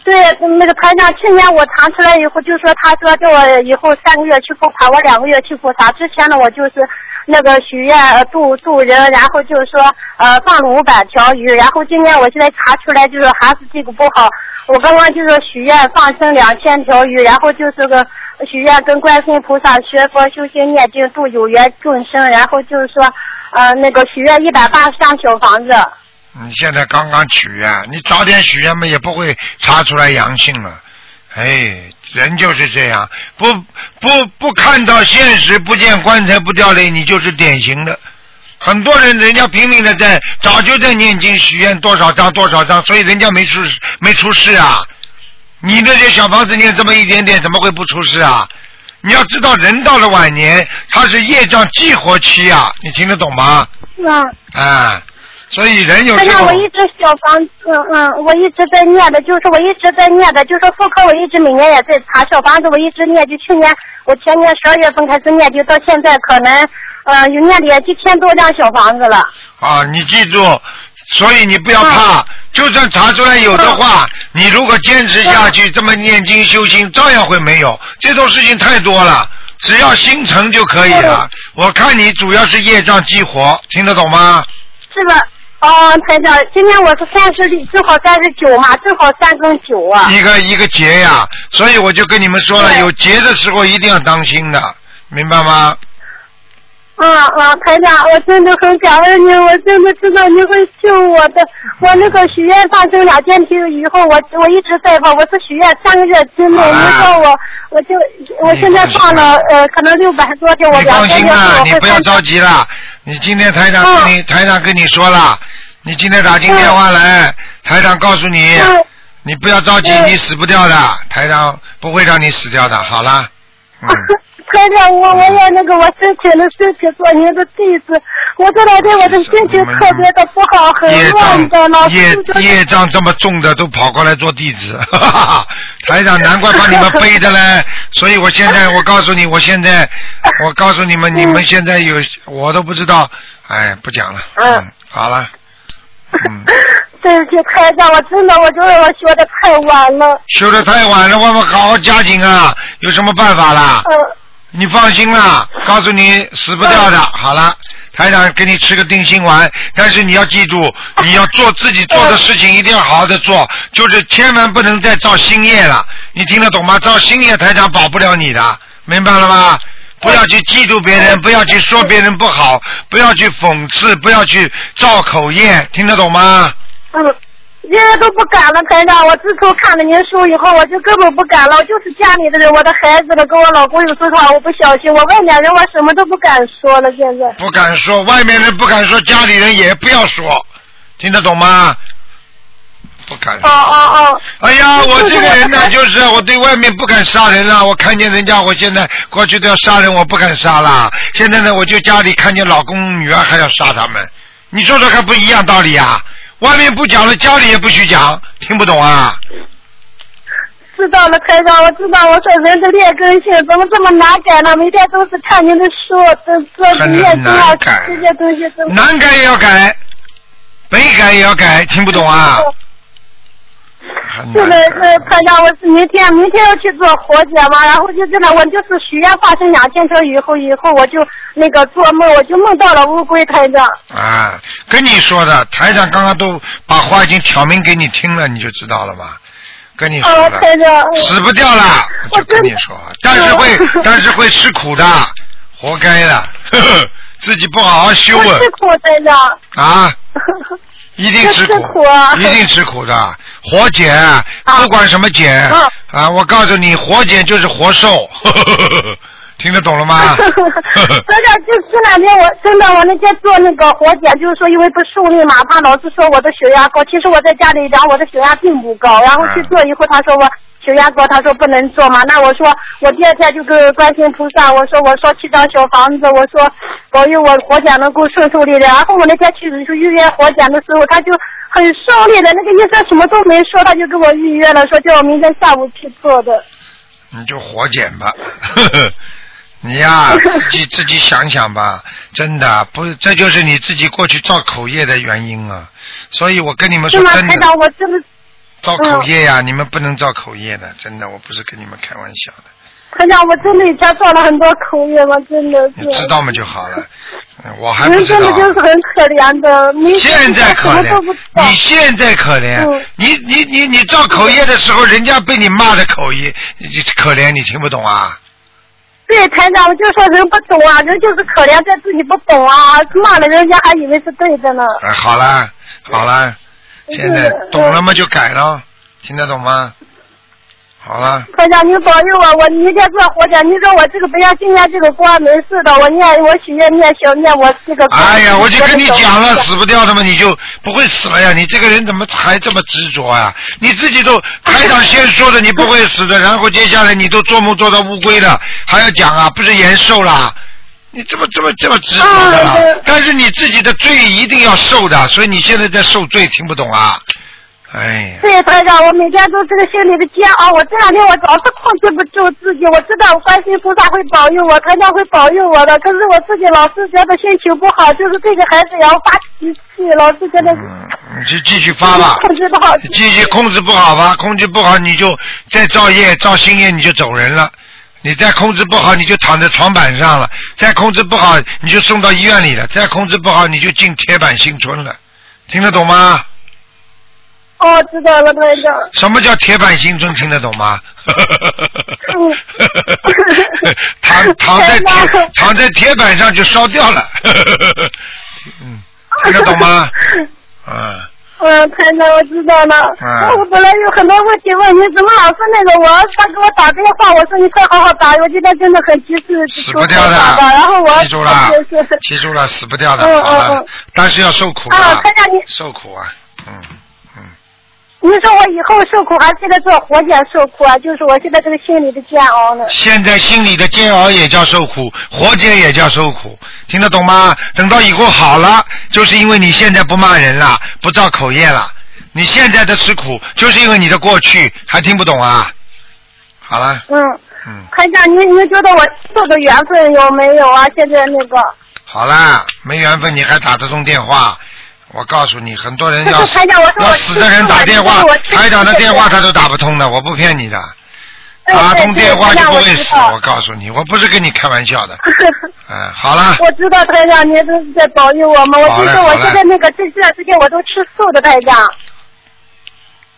对，那个台长，去年我查出来以后，就说他说叫我以后三个月去复查，我两个月去复查。之前呢，我就是。那个许愿渡渡人，然后就是说呃放了五百条鱼，然后今天我现在查出来就是还是这个不好。我刚刚就是许愿放生两千条鱼，然后就是个许愿跟观世音菩萨学佛修心念经度有缘众生，然后就是说呃那个许愿一百八十张小房子。你现在刚刚许愿，你早点许愿嘛也不会查出来阳性了。哎，人就是这样，不不不看到现实，不见棺材不掉泪，你就是典型的。很多人，人家拼命的在，早就在念经许愿多少张多少张，所以人家没出没出事啊。你那些小房子念这么一点点，怎么会不出事啊？你要知道，人到了晚年，他是业障激活期啊，你听得懂吗？是啊。啊，所以人有哎呀，时候我一直小房子，嗯嗯，我一直在念的，就是我一直在念的，就是妇科，我一直每年也在查小房子，我一直念，就去年我前年十二月份开始念，就到现在可能，呃，有念了一千多张小房子了。啊，你记住，所以你不要怕，就算查出来有的话，你如果坚持下去，这么念经修心，照样会没有。这种事情太多了，只要心诚就可以了。我看你主要是业障激活，听得懂吗？是吧？哦，台长，今天我是三十，正好三十九嘛，正好三更九啊。一个一个节呀，所以我就跟你们说了，有节的时候一定要当心的，明白吗？嗯嗯，台长，我真的很感恩你，我真的知道你会救我的。我那个许愿放生两件题以后，我我一直在放，我是许愿三个月之内，你说我我就我现在放了呃，可能六百多天，我你放心两个月啦，你不要着急了。你今天台长跟你、台长跟你说了，你今天打进电话来，台长告诉你，你不要着急，你死不掉的，台长不会让你死掉的。好了，嗯，台长，我我也那个，我申请了申请做您的弟子，我这两天我的心情特别的不好，很乱的，老障业业障这么重的都跑过来做弟子，哈哈。台长难怪把你们背的嘞。所以我现在我告诉你，我现在我告诉你们，你们现在有我都不知道，哎，不讲了，嗯，好了，嗯。对不起，台长，我真的，我觉得我学的太晚了。学的太晚了，我们好好加紧啊！有什么办法啦？嗯。你放心啦，告诉你死不掉的。好了，台长给你吃个定心丸，但是你要记住，你要做自己做的事情，一定要好好的做，就是千万不能再造新业了。你听得懂吗？造新业，台长保不了你的，明白了吗？不要去嫉妒别人，不要去说别人不好，不要去讽刺，不要去造口业，听得懂吗？嗯，现在都不敢了，台长。我自从看了您书以后，我就根本不敢了。我就是家里的人，我的孩子了，跟我老公有时候我不小心，我外面人我什么都不敢说了。现在不敢说，外面人不敢说，家里人也不要说，听得懂吗？不敢说。哦哦哦。哎呀，我这个人呢，就是我对外面不敢杀人了。我看见人家，我现在过去都要杀人，我不敢杀了。现在呢，我就家里看见老公女儿还要杀他们，你说说看，不一样道理啊？外面不讲了，家里也不许讲，听不懂啊？知道了，台长，我知道。我说人的劣根性怎么这么难改呢？每天都是看您的书，这这念经啊，这些东西都难改也要改，没改也要改，听不懂啊？是的，是台长，我是明天明天要去做活检嘛，然后就真的，我就是许愿发生两千条以后，以后我就那个做梦，我就梦到了乌龟台长。啊，跟你说的，台长刚刚都把话已经挑明给你听了，你就知道了吧？跟你说哦，了，台长。死不掉了，我就跟你说，但是会，但是会吃苦的，活该的，呵 呵自己不好好修啊吃苦，台长。啊！一定吃吃苦啊。一定吃苦的。活检，不管什么检啊，我告诉你，活检就是活受，听得懂了吗？真的，就这两天我真的，我那天做那个活检，就是说因为不顺利嘛，他老是说我的血压高，其实我在家里量我的血压并不高，然后去做以后，他说我血压高，他说不能做嘛，那我说我第二天就跟观世音菩萨，我说我说七张小房子，我说保佑我活检能够顺顺利利，然后我那天去去预约活检的时候，他就很顺利的，那个医生什么都没说，他就给我预约了，说叫我明天下午去做的。你就活检吧，呵呵，你呀、自己自己想想吧，真的不，这就是你自己过去造口业的原因啊。所以我跟你们，说真的，台长，我真的。造口业呀、你们不能造口业的，真的，我不是跟你们开玩笑的，台长，我真的以前造了很多口业，我真的是。你知道吗就好了。嗯 我还不人知道。真的就是很可怜的，你现在可怜你现在可怜，嗯你你你你造口业的时候，人家被你骂的口业，你可怜，你听不懂啊？对，台长，我就说人不懂啊，人就是可怜在自己不懂啊，骂了人家还以为是对的呢。哎，好了好了，现在嗯懂了吗？就改了，听得懂吗？好了，台长，你保佑我，我明天做活检。你说我这个不要今天这个关没事的，我念我许愿念小念我这个。哎呀，我就跟你讲了，死不掉的嘛，你就不会死了呀。你这个人怎么还这么执着呀？你自己都台长先说的你不会死的，然后接下来你都做梦做到乌龟了，还要讲啊，不是延寿啦？你这么这么这么执着的啦啊？但是你自己的罪一定要受的，所以你现在在受罪，听不懂啊？哎呀，对，台长，我每天都这个心里的煎熬，我这两天我老是控制不住自己，我知道观世音菩萨会保佑我，台长会保佑我的，可是我自己老是觉得心情不好，就是对着孩子也要发脾气，老是觉得嗯，你就继续发吧。控制不好。继续控制不好吧，控制不好你就再造业造新业你就走人了，你再控制不好你就躺在床板上了，再控制不好你就送到医院里了，再控制不好你就进铁板新村了，听得懂吗？哦，知道了，台长。什么叫铁板新村？听得懂吗？躺躺在铁躺在铁板上就烧掉了，嗯，听得懂吗？嗯。嗯，台长，我知道了。嗯我本来有很多问题问你，怎么老是那个我他给我打电话，我说你快好好打，我今天真的很急事，死不掉的，然后我记住了 记住了，死不掉的，嗯嗯嗯，但是要受苦啊，台长你受苦啊，嗯嗯，你说我以后受苦，还是现在做活检受苦啊？就是我现在这个心里的煎熬呢。现在心里的煎熬也叫受苦，活检也叫受苦，听得懂吗？等到以后好了，就是因为你现在不骂人了，不造口业了，你现在的吃苦，就是因为你的过去，还听不懂啊？好了，嗯，嗯，台长，你你觉得我受的缘分有没有啊？现在那个，好啦，没缘分你还打得通电话？我告诉你，很多人要可是台长我我要死的人打电话台长的电话他都打不通的，我不骗你的，打通电话就不会死，我告诉你，我不是跟你开玩笑的。嗯，好了，我知道台长，您都是在保佑我们。我就好嘞好嘞是我现在那个这这段时间我都吃素的，台长。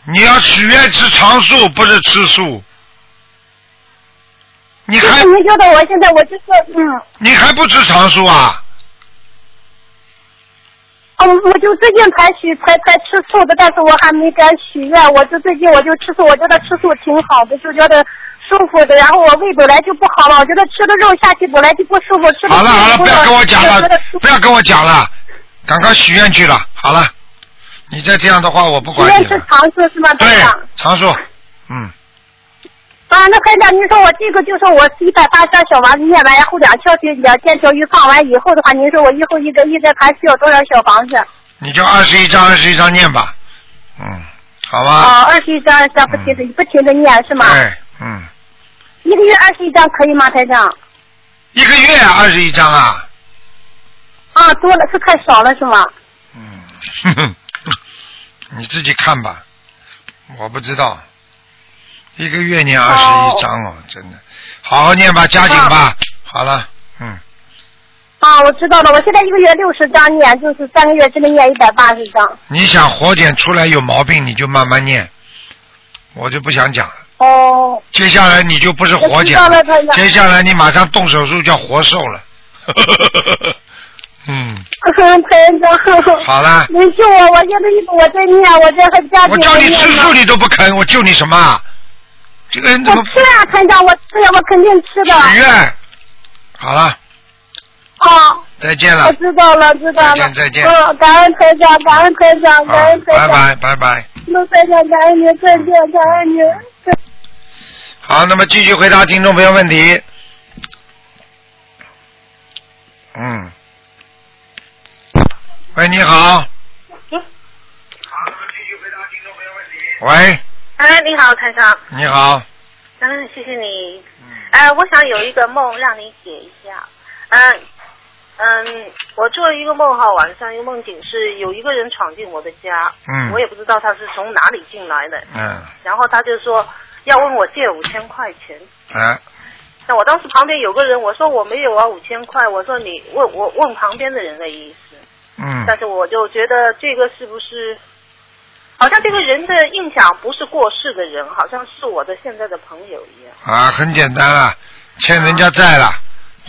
你要许愿吃长素，不是吃素。你还就是您觉得我现在我就是嗯，你还不吃长素啊？哦，我就最近才许才才吃素的，但是我还没敢许愿。我就最近我就吃素，我觉得吃素挺好的，就觉得舒服的。然后我胃本来就不好了，我觉得吃的肉下去本来就不舒服，吃的好了好了，不要跟我讲了不要跟我讲了，赶快许愿去了。好了，你再这样的话，我不管你了。长素是吗，台对长？，长素，嗯，啊，那台长，您说我这个就说我一百八张小房子念完，然后两条腿两千条鱼放完以后的话，您说我以后一个一个还需要多少小房子？你就二十一张二十一张念吧，嗯，好吧。啊，二十一张，这样不停的、不停的念是吗？对，嗯，一个月二十一张可以吗，台长？一个月二十一张啊，啊，多了是太少了是吗？嗯，哼哼，你自己看吧，我不知道，一个月念二十一章哦，真的，好好念吧，加紧吧，好。了，嗯，啊，我知道了，我现在一个月六十张念，就是三个月之内念一百八十张。你想活检出来有毛病，你就慢慢念，我就不想讲了。哦，接下来你就不是活检了接下来你马上动手术叫活受了。嗯，台长。好了。你救我，我现在一我在念，我这还家庭我叫你吃素你都不肯，我救你什么啊？这个人怎我么吃啊，团长，我吃呀，我肯定吃的。许愿？好了，啊，再见了我，知道了，知道了。再见再见嗯，感恩团长，感恩团长，感好恩，团长。拜拜拜拜。陆台长，感恩您，再见，感恩您。再好，那么继续回答听众朋友问题。嗯。喂，你好。喂，哎，你好，台长。你好。嗯，谢谢你。哎，我想有一个梦让你解一下。嗯嗯，我做了一个梦哈，晚上一个梦境是有一个人闯进我的家，嗯我也不知道他是从哪里进来的，嗯，然后他就说要问我借五千块钱。嗯，那我当时旁边有个人，我说我没有啊，五千块。我说你问我问旁边的人的意思，嗯，但是我就觉得这个是不是，好像这个人的印象不是过世的人，好像是我的现在的朋友一样。啊，很简单啊，欠人家债了，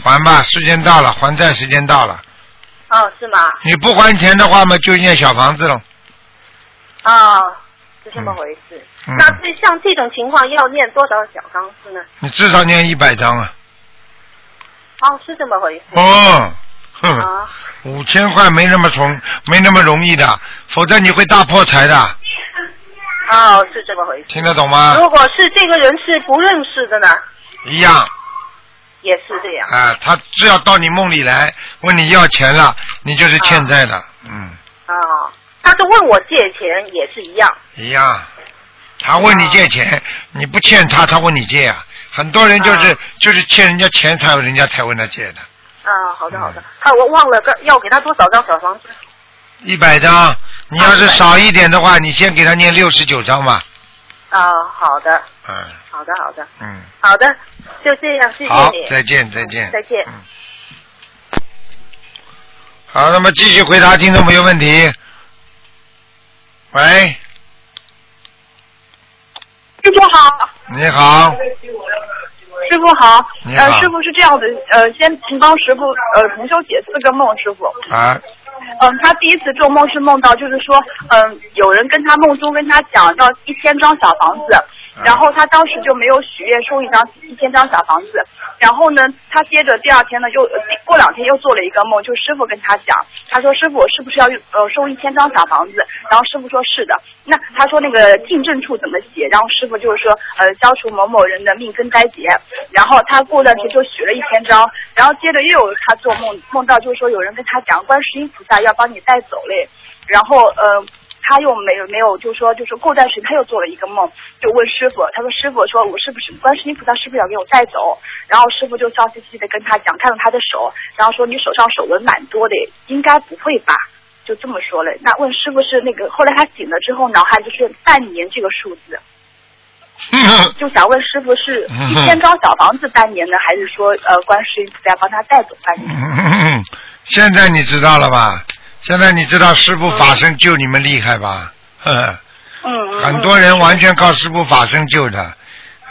还吧，时间到了，还债时间到了。哦，是吗？你不还钱的话嘛，就念小房子了。哦，是这么回事。嗯那这像这种情况要念多少小钢丝呢？你至少念一百张啊！哦，是这么回事。哦，哼，啊，五千块没那么从，没那么容易的，否则你会大破财的，哦，是这么回事。听得懂吗？如果是这个人是不认识的呢，一样也是这样。啊，他只要到你梦里来问你要钱了，你就是欠债的，嗯，啊，他是问我借钱也是一样。一样。他问你借钱，你不欠他，他问你借啊。很多人就是、就是欠人家钱才有人家才问他借的，啊，好的好的。他我忘了个要给他多少张小房子？一百张。你要是少一点的话，你先给他念六十九张吧。啊，好的，嗯好的好的，嗯，好的，就这样，谢谢好你，，再见再见。再见。好，那么继续回答听众朋友问题。喂，师傅好，你好，师傅好，你好呃，师傅是这样的，呃，先请帮师傅呃重修解四个梦，师傅。啊，嗯，他第一次做梦是梦到，就是说，嗯，有人跟他梦中跟他讲要一千张小房子，然后他当时就没有许愿收一张一千张小房子，然后呢，他接着第二天呢又过两天又做了一个梦，就师傅跟他讲，他说师傅是不是要呃收一千张小房子？然后师傅说是的，那他说那个进正处怎么写？然后师傅就是说呃消除某某人的命根灾劫，然后他过段时间就许了一千张，然后接着又有他做梦梦到就是说有人跟他讲观世音菩萨要帮你带走嘞，然后呃。他又没有没有，就说就是过段时间他又做了一个梦，就问师傅，他说师傅说我是不是观世音菩萨是不是要给我带走？然后师傅就笑嘻嘻的跟他讲，看到他的手，然后说你手上手纹蛮多的，应该不会吧？就这么说了。那问师傅是那个，后来他醒了之后，脑海就是半年这个数字，就想问师傅是 一千张小房子半年呢，还是说呃观世音菩萨帮他带走半年？嗯 现在你知道了吧？现在你知道师傅法身救你们厉害吧？呵呵嗯很多人完全靠师傅法身救的，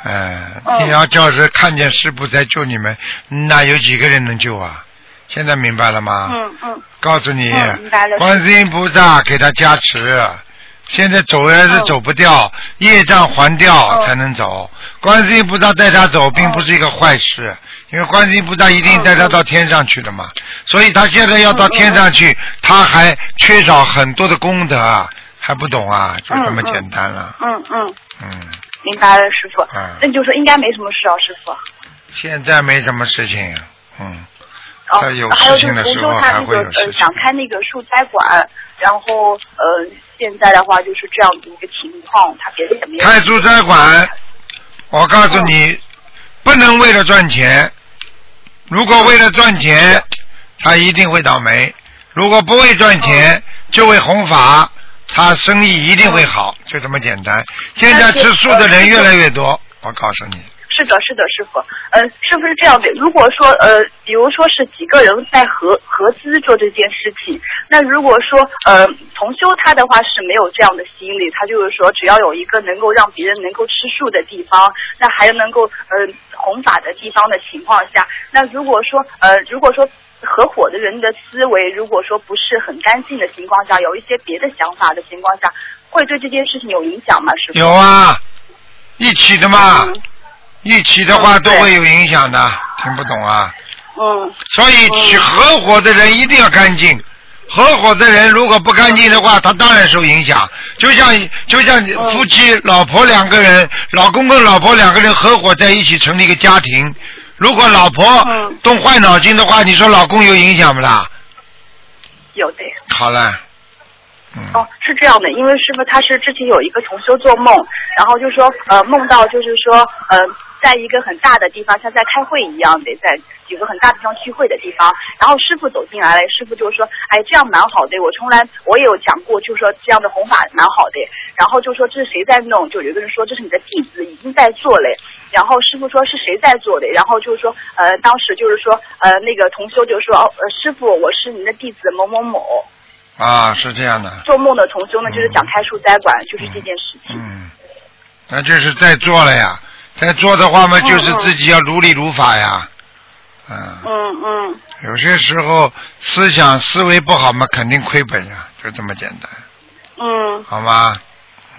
呃，嗯你要叫是看见师傅在救你们，那有几个人能救啊？现在明白了吗？嗯嗯。告诉你观世音菩萨给他加持，现在走还是走不掉，业障还掉才能走。观世音菩萨带他走，并不是一个坏事，因为观世音菩萨一定带他到天上去的嘛。所以他现在要到天上去，他还缺少很多的功德，还不懂啊？就这么简单了。嗯嗯，嗯，明白了，师傅。嗯那你就说应该没什么事啊，师傅。现在没什么事情，嗯，哦他有还有事情的就是同修时候还他那个。想开那个树栽馆，然后呃现在的话就是这样的一个情况，他别的也没有。开蔬菜馆，我告诉你，不能为了赚钱。如果为了赚钱，他一定会倒霉；如果不为赚钱，就会弘法，他生意一定会好，就这么简单。现在吃素的人越来越多，我告诉你，是的，是的，师傅。呃，是不是这样的，如果说呃，比如说是几个人在合合资做这件事情，那如果说呃同修他的话是没有这样的心理，他就是说只要有一个能够让别人能够吃素的地方，那还能够呃弘法的地方的情况下，那如果说呃如果说。合伙的人的思维，如果说不是很干净的情况下，有一些别的想法的情况下，会对这件事情有影响吗？师傅？有啊，一起的嘛，一起的话都会有影响的，听不懂啊？嗯。所以起合伙的人一定要干净。合伙的人如果不干净的话，他当然受影响。就像就像夫妻老婆两个人，老公跟老婆两个人合伙在一起成立一个家庭，如果老婆动坏脑筋的话，你说老公有影响不啦？有的。好了，哦，是这样的，因为师傅他是之前有一个重修做梦，然后就说呃梦到就是说呃在一个很大的地方，像在开会一样的，在几个很大的地方聚会的地方，然后师傅走进来了，师傅就说哎这样蛮好的，我从来我也有讲过，就是说这样的弘法蛮好的，然后就说这是谁在弄，就有一个人说这是你的弟子已经在做嘞，然后师傅说是谁在做的，然后就是说呃当时就是说呃那个同修就说呃师傅我是您的弟子某某某。啊，是这样的，做梦的同修呢，就是想开树栽馆，就是这件事情。嗯，那就是在做了呀，在做的话嘛，就是自己要如理如法呀，嗯，嗯嗯。有些时候思想思维不好嘛，肯定亏本呀，就这么简单，嗯，好吗？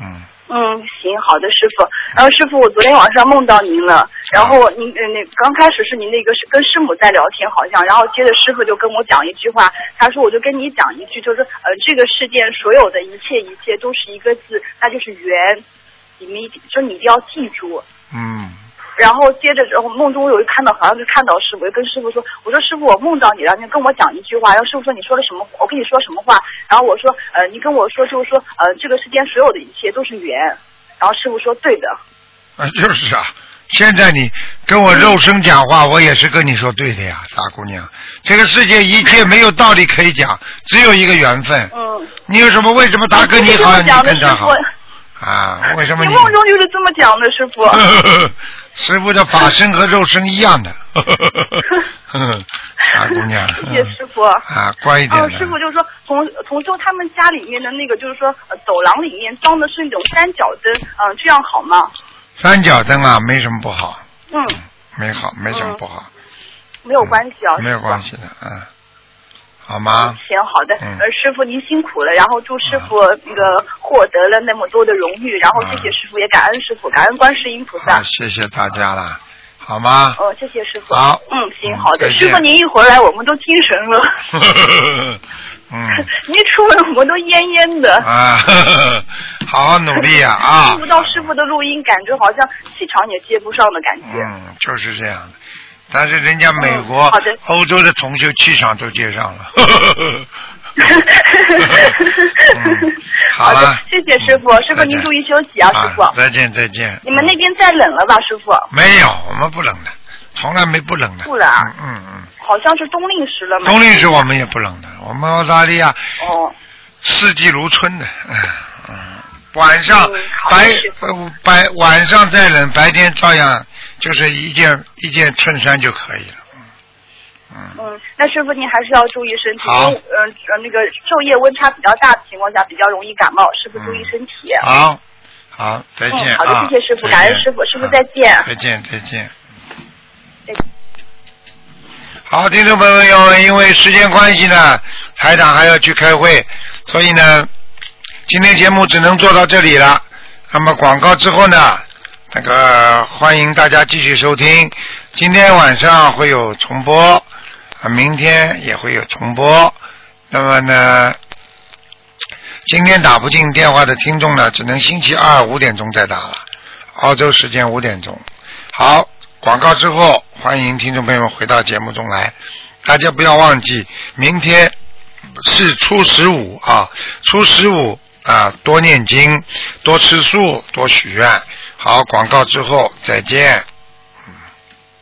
嗯，嗯，行，好的，师傅。然后师傅，我昨天晚上梦到您了，然后您呃那刚开始是您那个是跟师母在聊天好像，然后接着师傅就跟我讲一句话，他说我就跟你讲一句，就是呃这个世界所有的一切一切都是一个字，那就是缘，你们一定就你一定要记住。嗯，然后接着之后梦中有一看到好像是看到师傅，就跟师傅说，我说师傅我梦到你了，你跟我讲一句话，然后师傅说你说了什么？我跟你说什么话？然后我说呃你跟我说就是说呃这个世间所有的一切都是缘，然后师傅说对的。啊，就是啊。现在你跟我肉身讲话，我也是跟你说对的呀，傻姑娘。这个世界一切没有道理可以讲，只有一个缘分。嗯。你有什么？为什么他跟你好，你跟他好师？啊？为什么你你？梦中就是这么讲的，师傅。师傅的法身和肉身一样的。傻姑娘。谢谢师傅。啊，乖一点哦，师傅就是说，从从就他们家里面的那个，就是说，呃走廊里面装的是那种三角灯，嗯、这样好吗？三角灯啊，没什么不好，嗯，没好，没什么不好，没有关系啊。没有关系的，嗯，好吗？行，好的，嗯呃，师傅您辛苦了，然后祝师傅那个获得了那么多的荣誉，然后谢谢师傅，也感恩师傅，感恩观世音菩萨，。谢谢大家了，好吗？哦，谢谢师傅。好嗯，行，好的，师傅您一回来，我们都精神了。嗯 您出门我们都恹恹的。啊，好好努力呀啊听！不到师傅的录音，感觉好像气场也接不上的感觉。嗯，就是这样的。但是人家美国、嗯欧洲的同修气场都接上了。好了的，谢谢师傅，师傅您注意休息啊，师傅。啊再见再见。你们那边再冷了吧，师傅？没有，我们不冷的，从来没不冷的。不冷啊嗯嗯嗯，好像是冬令时了嘛。冬令时我们也不冷的，我们澳大利亚哦，四季如春的，嗯嗯，晚上、白白晚上再冷，白天照样就是一件一件衬衫就可以了。嗯，那师傅您还是要注意身体，因好为呃呃那个昼夜温差比较大的情况下，比较容易感冒，师傅注意身体。好，好，再见嗯，好的啊！谢谢师傅感恩师傅师傅啊再见再见，再见再见。好，听众朋友们，因为时间关系呢，台长还要去开会，所以呢，今天节目只能做到这里了。那么广告之后呢，那个欢迎大家继续收听。今天晚上会有重播，啊，明天也会有重播。那么呢，今天打不进电话的听众呢，只能星期二五点钟再打了，澳洲时间五点钟。好，广告之后，欢迎听众朋友们回到节目中来。大家不要忘记，明天是初十五啊，初十五啊，多念经，多吃素，多许愿。好，广告之后再见。